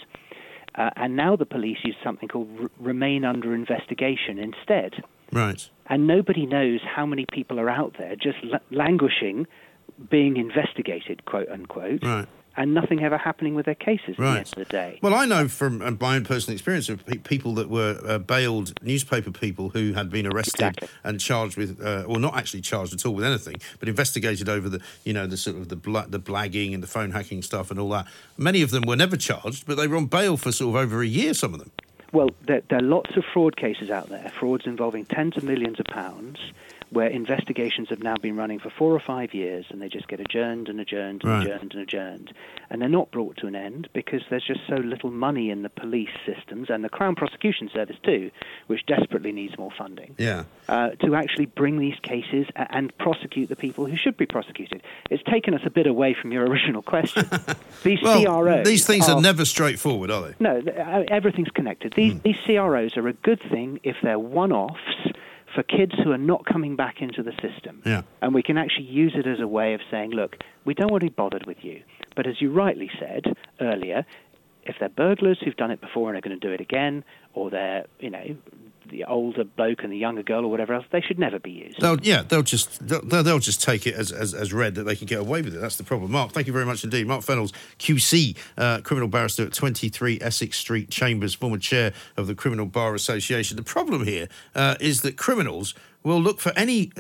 Uh, and now the police use something called r- remain under investigation instead Right. and nobody knows how many people are out there just la- languishing, being investigated, quote unquote, Right. and nothing ever happening with their cases at the Right. end of the day. Well, I know from uh, my own personal experience of pe- people that were uh, bailed newspaper people who had been arrested Exactly. and charged with, uh, or not actually charged at all with anything, but investigated over the, you know, the sort of the bla- the blagging and the phone hacking stuff and all that. Many of them were never charged, but they were on bail for sort of over a year. Some of them. Well, there, there are lots of fraud cases out there, frauds involving tens of millions of pounds, where investigations have now been running for four or five years and they just get adjourned and adjourned and Right. adjourned and adjourned. And they're not brought to an end because there's just so little money in the police systems and the Crown Prosecution Service, too, which desperately needs more funding. Yeah. Uh, to actually bring these cases and prosecute the people who should be prosecuted. It's taken us a bit away from your original question. these Well, CROs these things are are never straightforward, are they? no, uh, everything's connected. These, these CROs are a good thing if they're one offs for kids who are not coming back into the system. Yeah. And we can actually use it as a way of saying, look, we don't want to be bothered with you. But as you rightly said earlier, if they're burglars who've done it before and are going to do it again, or they're, you know, the older bloke and the younger girl or whatever else, they should never be used. They'll, yeah, they'll just they'll, they'll just take it as, as, as read that they can get away with it. That's the problem. Mark, thank you very much indeed. Mark Fenhalls, QC, uh, criminal barrister at 23 Essex Street Chambers, former chair of the Criminal Bar Association. The problem here uh, is that criminals will look for any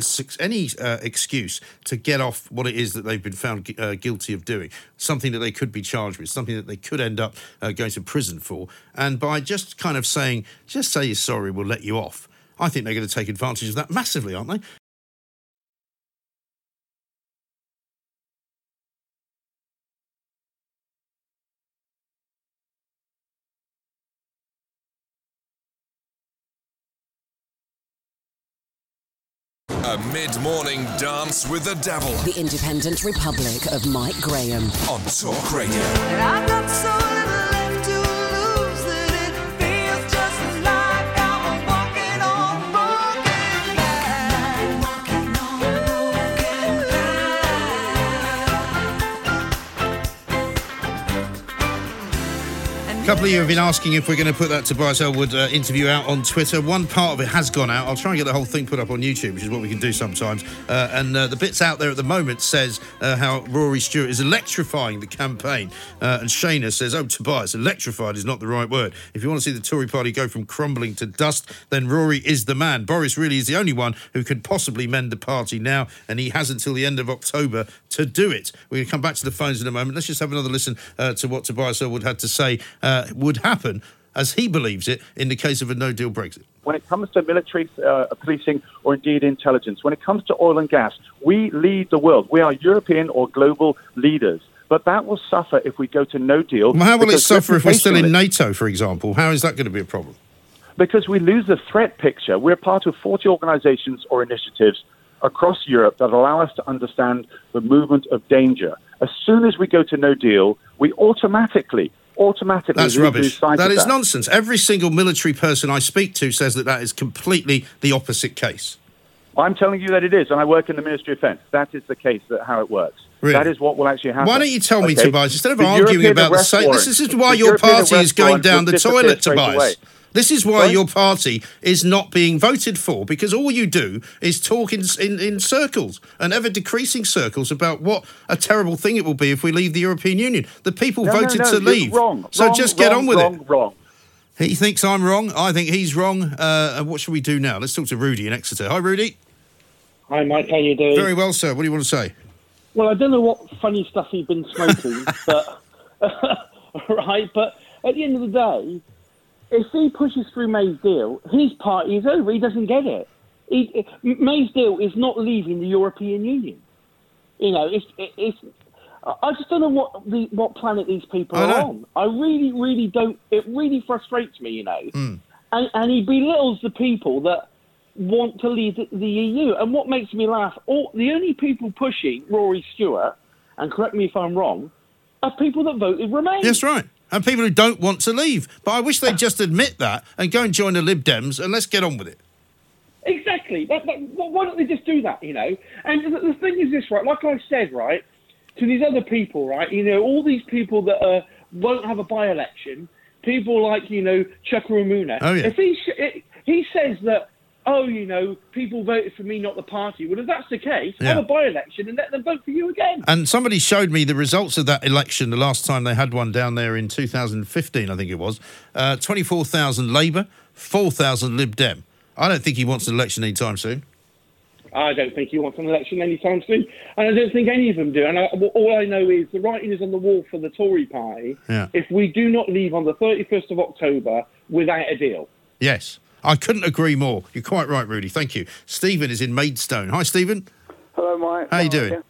any uh, excuse to get off what it is that they've been found uh, guilty of doing, something that they could be charged with, something that they could end up uh, going to prison for, and by just kind of saying, just say you're sorry, we'll let you off. I think they're going to take advantage of that massively, aren't they? A mid morning dance with the devil The Independent Republic of Mike Graham. on Talk Radio. A couple of you have been asking if we're going to put that Tobias Ellwood uh, interview out on Twitter. One part of it has gone out. I'll try and get the whole thing put up on YouTube, which is what we can do sometimes. Uh, and uh, the bits out there at the moment says uh, how Rory Stewart is electrifying the campaign. Uh, and Shayna says, oh, Tobias, electrified is not the right word. If you want to see the Tory party go from crumbling to dust, then Rory is the man. Boris really is the only one who could possibly mend the party now, and he has until the end of October to do it. We're going to come back to the phones in a moment. Let's just have another listen uh, to what Tobias Ellwood had to say uh, would happen, as he believes it, in the case of a no deal Brexit. when it comes to military uh, policing or indeed intelligence, when it comes to oil and gas, we lead the world. We are European or global leaders. But that will suffer if we go to no deal. Well, how will it suffer if we're still in NATO, for example? How is that going to be a problem? because we lose the threat picture. We're part of 40 organizations or initiatives across Europe that allow us to understand the movement of danger. As soon as we go to no deal, we automatically, automatically That's rubbish. That is nonsense. Every single military person I speak to says that that is completely the opposite case. I'm telling you that it is, and I work in the Ministry of Defence. That is the case, that how it works. Really? That is what will actually happen. Why don't you tell me, Okay? Tobias, instead of The arguing European about the same, this is why the your European party is going down the toilet, Tobias. away. This is why Sorry? your party is not being voted for because all you do is talk in, in, in circles and ever decreasing circles about what a terrible thing it will be if we leave the European Union. The people No, no, voted no, to you're leave. Wrong. so wrong, just get wrong, on with wrong, it. Wrong. He thinks I'm wrong. I think he's wrong. Uh, what should we do now? Let's talk to Rudy in Exeter. Hi, Rudy. Hi, Mike. How you doing? Very well, sir. What do you want to say? Well, I don't know what funny stuff he's been smoking, but right. But at the end of the day, if he pushes through May's deal, his party is over. He doesn't get it. He, May's deal is not leaving the European Union. You know, it's it's. I just don't know what the what planet these people are on. I really, really don't. It really frustrates me. You know, Hmm. and, and he belittles the people that want to leave the, the EU. And what makes me laugh, all, the only people pushing Rory Stewart, and correct me if I'm wrong, are people that voted Remain. That's right. And people who don't want to leave. But I wish they'd just admit that and go and join the Lib Dems and let's get on with it. Exactly. That, that, why don't they just do that, you know? And the, the thing is this, right? Like I said, right, to these other people, right, you know, all these people that uh, won't have a by-election, people like, you know, Chuka Umunna. Oh, yeah. If he, sh- it, he says that oh, you know, people voted for me, not the party. Well, if that's the case, Yeah. have a by-election and let them vote for you again. And somebody showed me the results of that election the last time they had one down there in 2015, I think it was. Uh, 24,000 Labour, 4,000 Lib Dem. I don't think he wants an election anytime soon. I don't think he wants an election anytime soon, and I don't think any of them do. And I, well, all I know is the writing is on the wall for the Tory party. Yeah. If we do not leave on the 31st of October without a deal. Yes. I couldn't agree more. You're quite right, Rudy. Thank you. Stephen is in Maidstone. Hi, Stephen. Hello, Mike. How you are doing?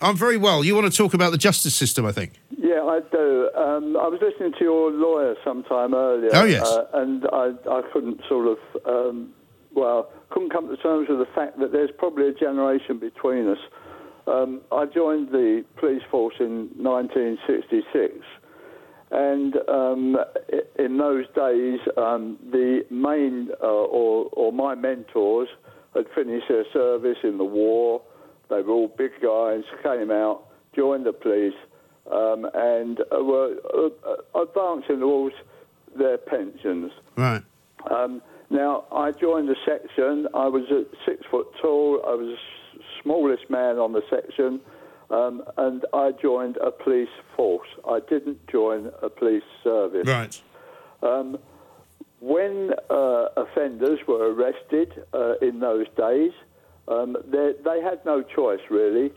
I'm very well. You want to talk about the justice system, I think. Yeah, I do. Um, I was listening to your lawyer sometime earlier. Oh, yes. Uh, and I, I couldn't sort of, um, well, couldn't come to terms with the fact that there's probably a generation between us. Um, I joined the police force in 1966. And um, in those days, um, the main uh, or, or my mentors had finished their service in the war. They were all big guys, came out, joined the police, um, and uh, were uh, advancing towards their pensions. Right. Um, now, I joined the section. I was six foot tall. I was the smallest man on the section, um, and I joined a police force. I didn't join a police service. Right. Um, when uh, offenders were arrested uh, in those days, um, they, they had no choice really.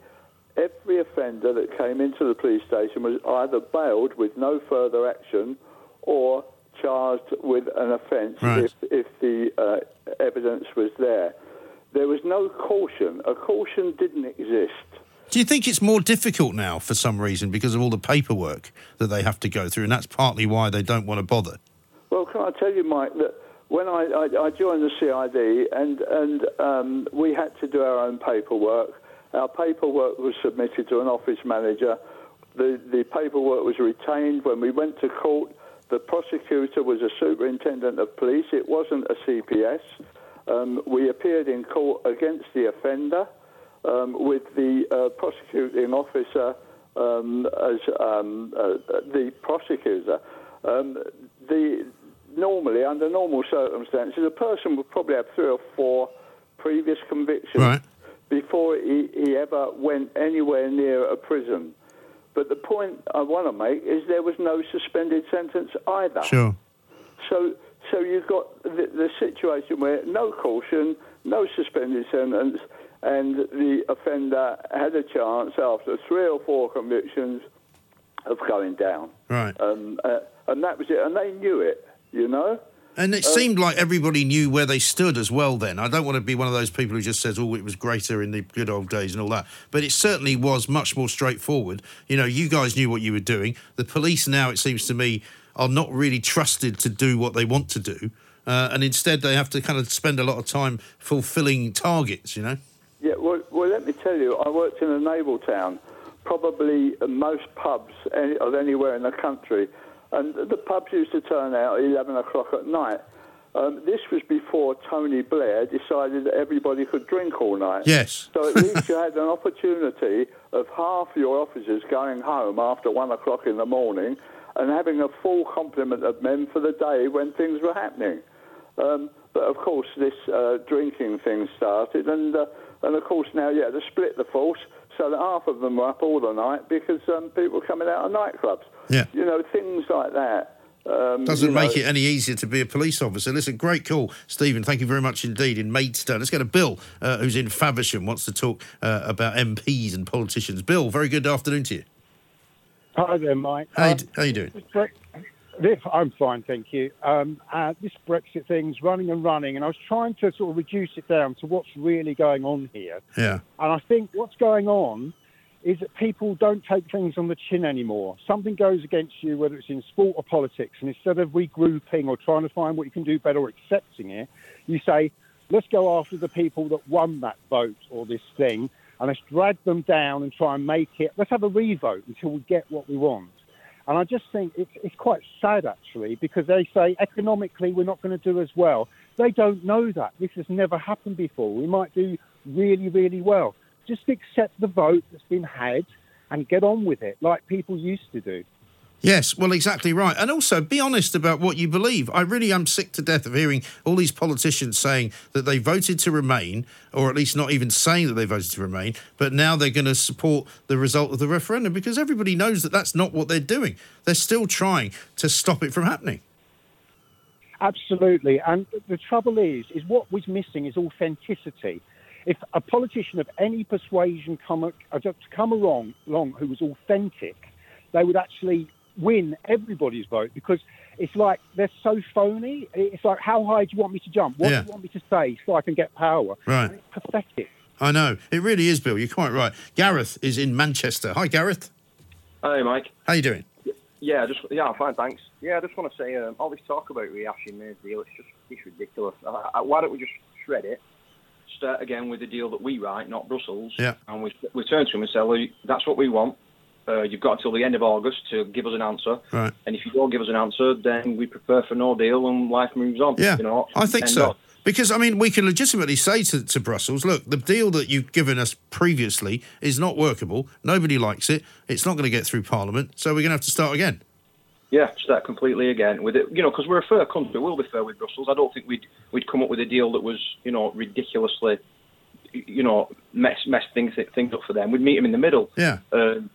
Every offender that came into the police station was either bailed with no further action or charged with an offence Right. if, if the uh, evidence was there. There was no caution. A caution didn't exist. Do you think it's more difficult now for some reason because of all the paperwork that they have to go through, and that's partly why they don't want to bother? Well, can I tell you, Mike, that when I, I, I joined the CID and, and um, we had to do our own paperwork, our paperwork was submitted to an office manager. The, the paperwork was retained. When we went to court, the prosecutor was a superintendent of police. It wasn't a CPS. Um, we appeared in court against the offender um, with the uh, prosecuting officer um, as um, uh, the prosecutor. Um, the normally, under normal circumstances, a person would probably have three or four previous convictions Right. before he, he ever went anywhere near a prison. But the point I want to make is there was no suspended sentence either. Sure. So, so you've got the, the situation where no caution, no suspended sentence, and the offender had a chance after three or four convictions of going down. Right. Um, uh, and that was it. And they knew it, you know? And it Uh, seemed like everybody knew where they stood as well then. I don't want to be one of those people who just says, oh, it was greater in the good old days and all that. But it certainly was much more straightforward. You know, you guys knew what you were doing. The police now, it seems to me, are not really trusted to do what they want to do. Uh, and instead, they have to kind of spend a lot of time fulfilling targets, you know? Yeah, well, well, let me tell you, I worked in a naval town, probably most pubs any, of anywhere in the country, and the pubs used to turn out at 11 o'clock at night. Um, this was before Tony Blair decided that everybody could drink all night. Yes. So at least you had an opportunity of half your officers going home after one o'clock in the morning and having a full complement of men for the day when things were happening. Um, but of course, this uh, drinking thing started, and uh, and of course now, yeah, to split the force so that half of them were up all the night because um, people were coming out of nightclubs. Yeah. You know, things like that. Um, Doesn't you know, make it any easier to be a police officer. Listen, great call, Stephen. Thank you very much indeed in Maidstone. Let's go to Bill, uh, who's in Faversham, wants to talk uh, about MPs and politicians. Bill, very good afternoon to you. Hi there, Mike. How, you, Um, d- how you doing? this Bre- this, I'm fine, thank you. Um, uh, this Brexit thing's running and running, and I was trying to sort of reduce it down to what's really going on here. Yeah. And I think what's going on is that people don't take things on the chin anymore. Something goes against you, whether it's in sport or politics, and instead of regrouping or trying to find what you can do better or accepting it, you say, let's go after the people that won that vote or this thing, and let's drag them down and try and make it, let's have a revote until we get what we want. And I just think it's, it's quite sad, actually, because they say economically we're not going to do as well. They don't know that. This has never happened before. We might do really, really well. Just accept the vote that's been had and get on with it like people used to do. Yes, well, exactly right. And also, be honest about what you believe. I really am sick to death of hearing all these politicians saying that they voted to remain, or at least not even saying that they voted to remain, but now they're going to support the result of the referendum because everybody knows that that's not what they're doing. They're still trying to stop it from happening. Absolutely. And the trouble is, is what was missing is authenticity. If a politician of any persuasion come, uh, come along, along who was authentic, they would actually win everybody's vote because it's like they're so phony. It's like, how high do you want me to jump? What Yeah. do you want me to say so I can get power? Right. And it's pathetic. I know. It really is, Bill. You're quite right. Gareth is in Manchester. Hi, Gareth. Hi, Mike. How you doing? Yeah, just yeah, I'm fine, thanks. Yeah, I just want to say, um, all this talk about rehashing the deal, it's just it's ridiculous. Uh, uh, why don't we just shred it, start again with the deal that we write, not Brussels, Yeah. and we we turn to him and say, well, that's what we want. Uh, you've got until the end of August to give us an answer, Right. and if you don't give us an answer, then we prepare for no deal and life moves on. Yeah, you know, I think so. of. Because, I mean, we can legitimately say to, to Brussels, look, the deal that you've given us previously is not workable. Nobody likes it. It's not going to get through Parliament. So we're going to have to start again. Yeah, start completely again with it. You know, because we're a fair country, we'll be fair with Brussels. I don't think we'd we'd come up with a deal that was, you know, ridiculously, you know, mess mess things things up for them. We'd meet them in the middle. Yeah. Um,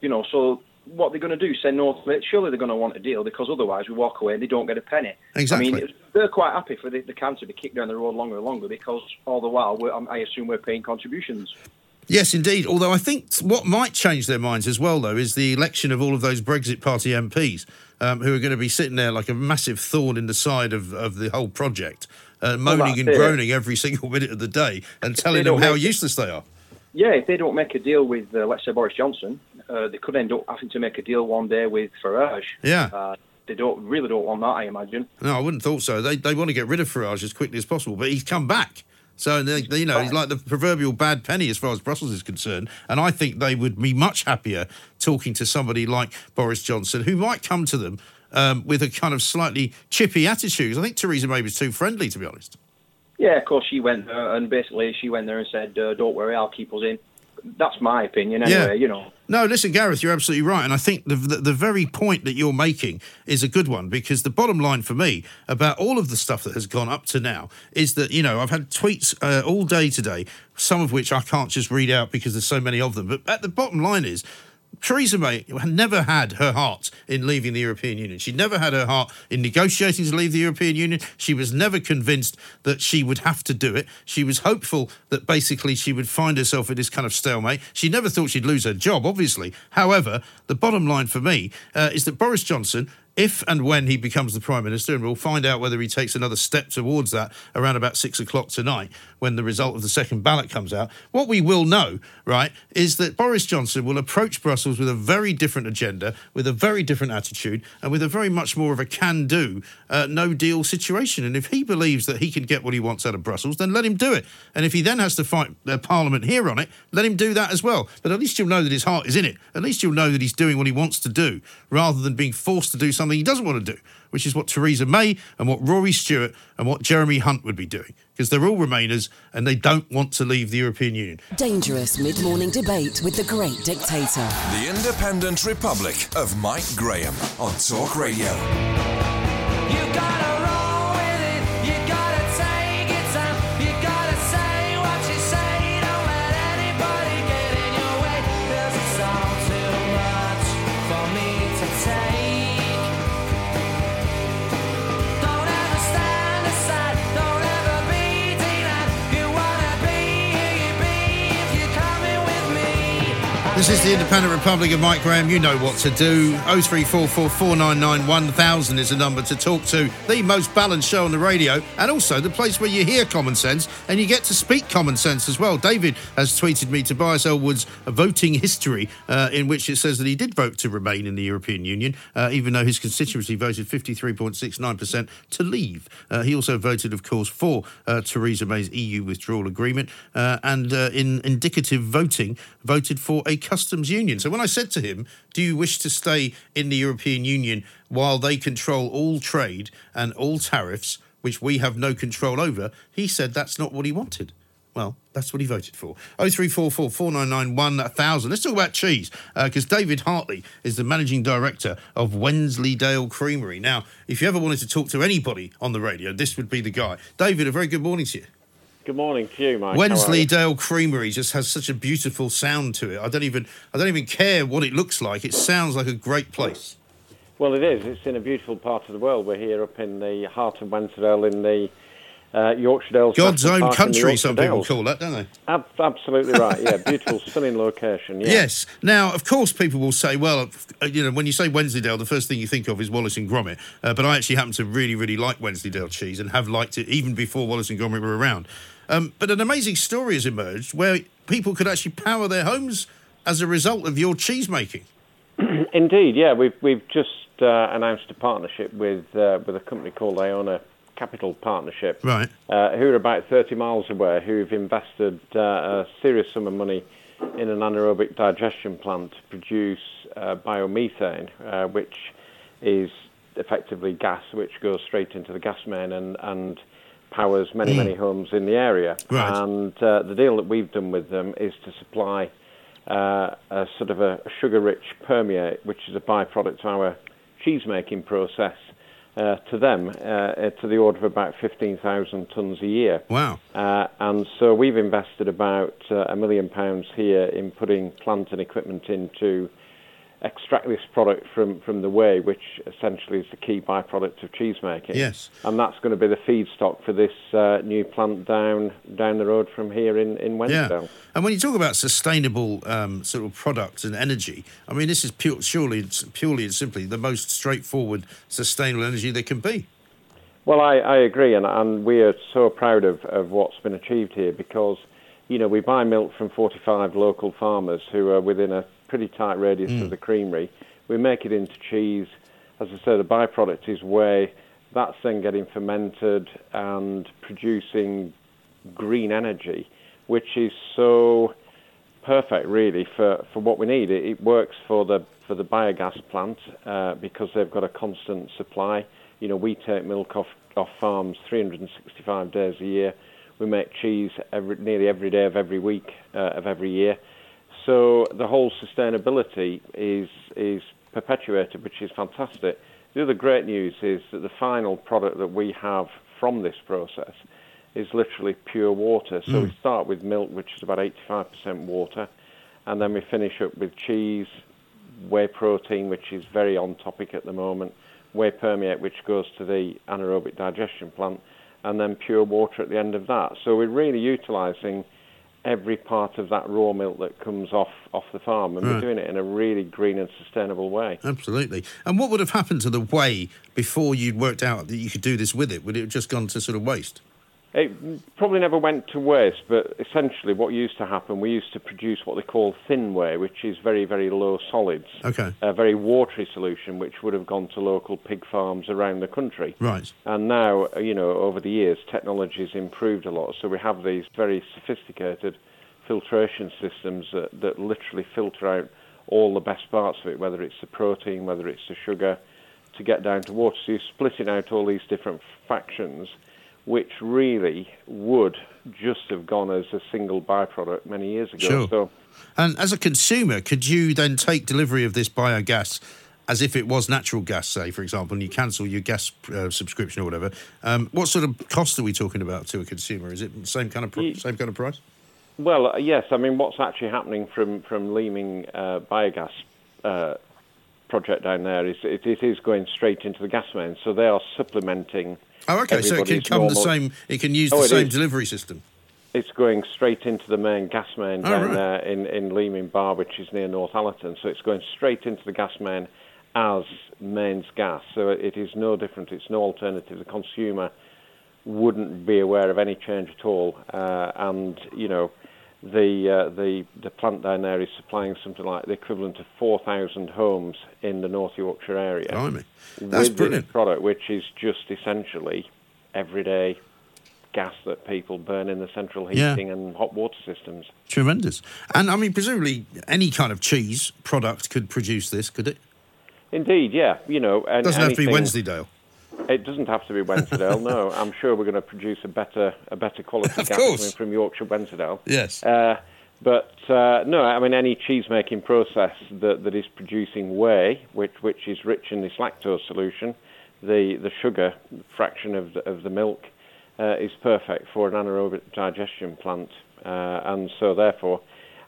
you know, so what they're going to do? Say no? Surely they're going to want a deal because otherwise we walk away and they don't get a penny. Exactly. I mean, they're quite happy for the, the can to be kicked down the road longer and longer because all the while we're, I assume we're paying contributions. Yes, indeed. Although I think what might change their minds as well, though, is the election of all of those Brexit Party MPs um, who are going to be sitting there like a massive thorn in the side of, of the whole project, uh, moaning that's and it. groaning every single minute of the day and telling them how make it- useless they are. Yeah, if they don't make a deal with, uh, let's say, Boris Johnson, uh, they could end up having to make a deal one day with Farage. Yeah. Uh, they don't really don't want that, I imagine. No, I wouldn't thought so. They they want to get rid of Farage as quickly as possible, but he's come back. So they, they- you know he's like the proverbial bad penny as far as Brussels is concerned, and I think they would be much happier talking to somebody like Boris Johnson, who might come to them um, with a kind of slightly chippy attitude. I think Theresa May was too friendly, to be honest. Yeah, of course she went there, and basically she went there and said, uh, "Don't worry, I'll keep us in." That's my opinion, anyway. Yeah. You know. No, listen, Gareth, you're absolutely right. And I think the, the, the very point that you're making is a good one because the bottom line for me about all of the stuff that has gone up to now is that, you know, I've had tweets uh, all day today, some of which I can't just read out because there's so many of them. But at the bottom line is, Theresa May never had her heart in leaving the European Union. She never had her heart in negotiating to leave the European Union. She was never convinced that she would have to do it. She was hopeful that basically she would find herself in this kind of stalemate. She never thought she'd lose her job, obviously. However, the bottom line for me uh, is that Boris Johnson if and when he becomes the Prime Minister, and we'll find out whether he takes another step towards that around about six o'clock tonight when the result of the second ballot comes out. What we will know, right, is that Boris Johnson will approach Brussels with a very different agenda, with a very different attitude, and with a very much more of a can do, uh, no deal situation. And if he believes that he can get what he wants out of Brussels, then let him do it. And if he then has to fight uh, Parliament here on it, let him do that as well. But at least you'll know that his heart is in it. At least you'll know that he's doing what he wants to do, rather than being forced to do something he doesn't want to do, which is what Theresa May and what Rory Stewart and what Jeremy Hunt would be doing. Because they're all Remainers and they don't want to leave the European Union. Dangerous mid morning debate with the great dictator. The Independent Republic of Mike Graham on Talk Radio. This is the Independent Republic of Mike Graham. You know what to do. 0344 499 1000 is the number to talk to. The most balanced show on the radio, and also the place where you hear common sense and you get to speak common sense as well. David has tweeted me Tobias Ellwood's voting history, uh, in which it says that he did vote to remain in the European Union, uh, even though his constituency voted 53.69% to leave. Uh, he also voted, of course, for uh, Theresa May's EU withdrawal agreement, uh, and uh, in indicative voting, voted for a customs union. So when I said to him, Do you wish to stay in the European Union while they control all trade and all tariffs, which we have no control over? He said that's not what he wanted. Well, that's what he voted for. 0344 499 1000. Let's talk about cheese, uh, because David Hartley is the managing director of Wensleydale Creamery. Now, if you ever wanted to talk to anybody on the radio, this would be the guy. David, a very good morning to you. Good morning to you, Mike. Wensleydale Creamery just has such a beautiful sound to it. I don't even I don't even care what it looks like. It sounds like a great place. Well, it is. It's in a beautiful part of the world. We're here up in the heart of Wensleydale in the uh, Yorkshire Dales. God's National own Park country, some people call that, don't they? Ab- absolutely right. Yeah, beautiful, stunning location. Yeah. Yes. Now, of course, people will say, well, uh, you know, when you say Wensleydale, the first thing you think of is Wallace and Gromit. Uh, but I actually happen to really, really like Wensleydale cheese and have liked it even before Wallace and Gromit were around. Um, but an amazing story has emerged where people could actually power their homes as a result of your cheese making. Indeed, yeah. We've we've just uh, announced a partnership with uh, with a company called Iona Capital Partnership, Right. uh, who are about 30 miles away, who've invested uh, a serious sum of money in an anaerobic digestion plant to produce uh, biomethane, uh, which is effectively gas which goes straight into the gas main and, and powers many, Mm. many homes in the area. Right. And uh, the deal that we've done with them is to supply uh, a sort of a sugar-rich permeate, which is a byproduct of our cheese-making process, uh, to them uh, to the order of about 15,000 tonnes a year. Wow. Uh, and so we've invested about uh, a million pounds here in putting plant and equipment in to extract this product from, from the whey, which essentially is the key byproduct of cheese making. Yes. And that's going to be the feedstock for this uh, new plant down down the road from here in, in Wensleydale. Yeah. And when you talk about sustainable um, sort of products and energy, I mean, this is pure, surely, purely and simply the most straightforward, sustainable energy there can be. Well, I, I agree, and, and we are so proud of, of what's been achieved here because, you know, we buy milk from 45 local farmers who are within a pretty tight radius Mm. of the creamery. We make it into cheese. As I said, the byproduct is whey. That's then getting fermented and producing green energy, which is so perfect, really, for, for what we need. It, it works for the for the biogas plant uh, because they've got a constant supply. You know, we take milk off off farms 365 days a year. We make cheese every, nearly every day of every week uh, of every year. So the whole sustainability is is perpetuated, which is fantastic. The other great news is that the final product that we have from this process is literally pure water. So we Mm. start with milk, which is about 85% water, and then we finish up with cheese, whey protein, which is very on topic at the moment, whey permeate, which goes to the anaerobic digestion plant, and then pure water at the end of that. So we're really utilising every part of that raw milk that comes off off the farm, and Right. we're doing it in a really green and sustainable way. Absolutely. And what would have happened to the whey before you'd worked out that you could do this with it? Would it have just gone to sort of waste? It probably never went to waste, but essentially what used to happen, we used to produce what they call thin whey, which is very, very low solids, Okay. a very watery solution, which would have gone to local pig farms around the country. Right. And now, you know, over the years, technology's improved a lot. So we have these very sophisticated filtration systems that, that literally filter out all the best parts of it, whether it's the protein, whether it's the sugar, to get down to water. So you're splitting out all these different factions, which really would just have gone as a single byproduct many years ago. Sure. So And as a consumer, could you then take delivery of this biogas as if it was natural gas, say, for example, and you cancel your gas uh, subscription or whatever? Um, what sort of cost are we talking about to a consumer? Is it the same kind of pr- same kind of price? Well, uh, yes. I mean, what's actually happening from from Leeming uh, biogas uh, project down there is it, it is going straight into the gas main, so they are supplementing. Oh, okay. So it can come the same. It can use Oh, the same is. delivery system. It's going straight into the main gas main Oh, down right. there in in Leeming Bar, which is near Northallerton. So it's going straight into the gas main as mains gas. So it is no different. It's no alternative. The consumer wouldn't be aware of any change at all, uh, and you know. The, uh, the the plant down there is supplying something like the equivalent of 4,000 homes in the North Yorkshire area Blimey. That's with brilliant. this product, which is just essentially everyday gas that people burn in the central Yeah. heating and hot water systems. Tremendous. And I mean, presumably, any kind of cheese product could produce this, could it? Indeed, yeah. You know, and Doesn't have to be anything- Wensleydale. It doesn't have to be Wensdale. no, I'm sure we're going to produce a better a better quality Of gas course. coming from Yorkshire Wensdale. Yes. Uh, but uh, no, I mean any cheese making process that, that is producing whey, which which is rich in this lactose solution, the the sugar fraction of the, of the milk uh, is perfect for an anaerobic digestion plant, uh, and so therefore.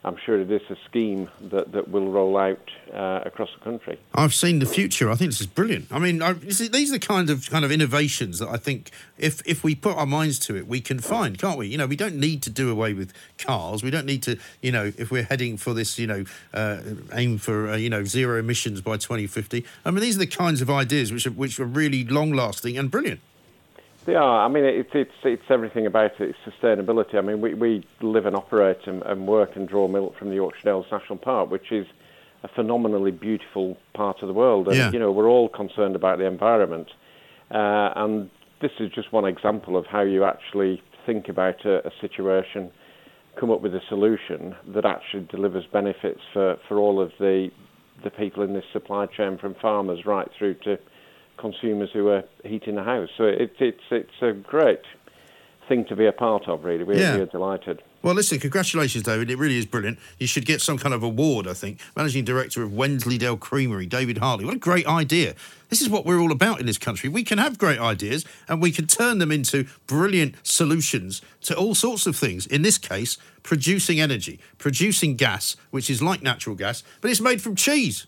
I'm sure it is a scheme that, that will roll out uh, across the country. I've seen the future. I think this is brilliant. I mean, I, these are the kind of kind of innovations that I think, if if we put our minds to it, we can find, can't we? You know, we don't need to do away with cars. We don't need to, you know, if we're heading for this, you know, uh, aim for uh, you know zero emissions by 2050. I mean, these are the kinds of ideas which are which are really long lasting and brilliant. They are. I mean, it's it's it's everything about it. It's sustainability. I mean, we, we live and operate and, and work and draw milk from the Yorkshire Dales National Park, which is a phenomenally beautiful part of the world. And Yeah. you know, we're all concerned about the environment. Uh, and this is just one example of how you actually think about a, a situation, come up with a solution that actually delivers benefits for, for all of the the people in this supply chain, from farmers right through to consumers who are heating the house. So it's it's it's a great thing to be a part of. Really, we're, Yeah. we're delighted. Well, listen, congratulations, David. It really is brilliant. You should get some kind of award, I think. Managing Director of Wensleydale Creamery, David Harley. What a great idea. This is what we're all about in this country. We can have great ideas and we can turn them into brilliant solutions to all sorts of things. In this case, producing energy, producing gas, which is like natural gas, but it's made from cheese.